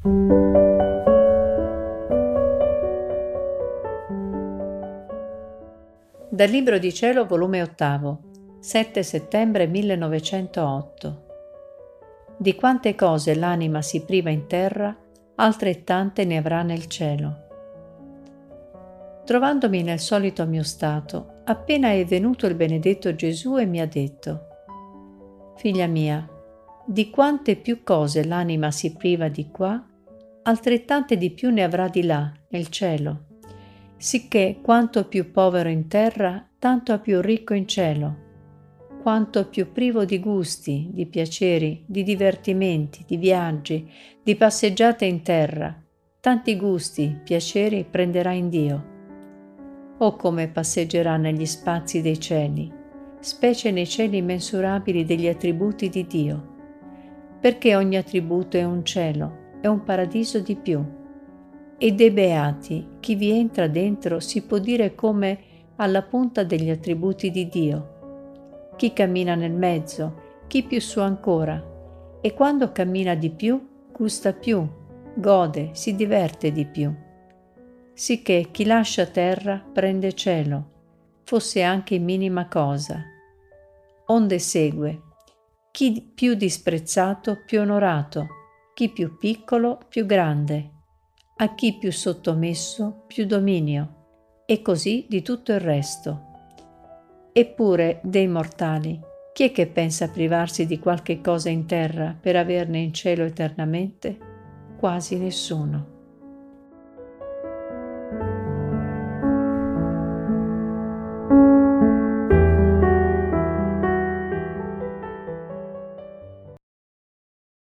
Dal Libro di Cielo, volume ottavo, 7 settembre 1908. Di quante cose l'anima si priva in terra, altrettante ne avrà nel cielo. Trovandomi nel solito mio stato, appena è venuto il benedetto Gesù e mi ha detto, Figlia mia, di quante più cose l'anima si priva di qua, altrettante di più ne avrà di là, nel cielo sicché quanto più povero in terra, tanto più ricco in cielo. Quanto più privo di gusti, di piaceri, di divertimenti, di viaggi, di passeggiate in terra, tanti gusti, piaceri prenderà in Dio. O come passeggerà negli spazi dei cieli, specie nei cieli immensurabili degli attributi di Dio, perché ogni attributo è un cielo, è un paradiso di più e dei beati, chi vi entra dentro si può dire come alla punta degli attributi di Dio. Chi cammina nel mezzo, chi più su ancora, e quando cammina di più, gusta più, gode, si diverte di più. Sicché chi lascia terra prende cielo, fosse anche in minima cosa. Onde segue, chi più disprezzato più onorato, chi più piccolo più grande a chi più sottomesso più dominio, e così di tutto il resto. Eppure dei mortali, chi è che pensa privarsi di qualche cosa in terra per averne in cielo eternamente? Quasi nessuno.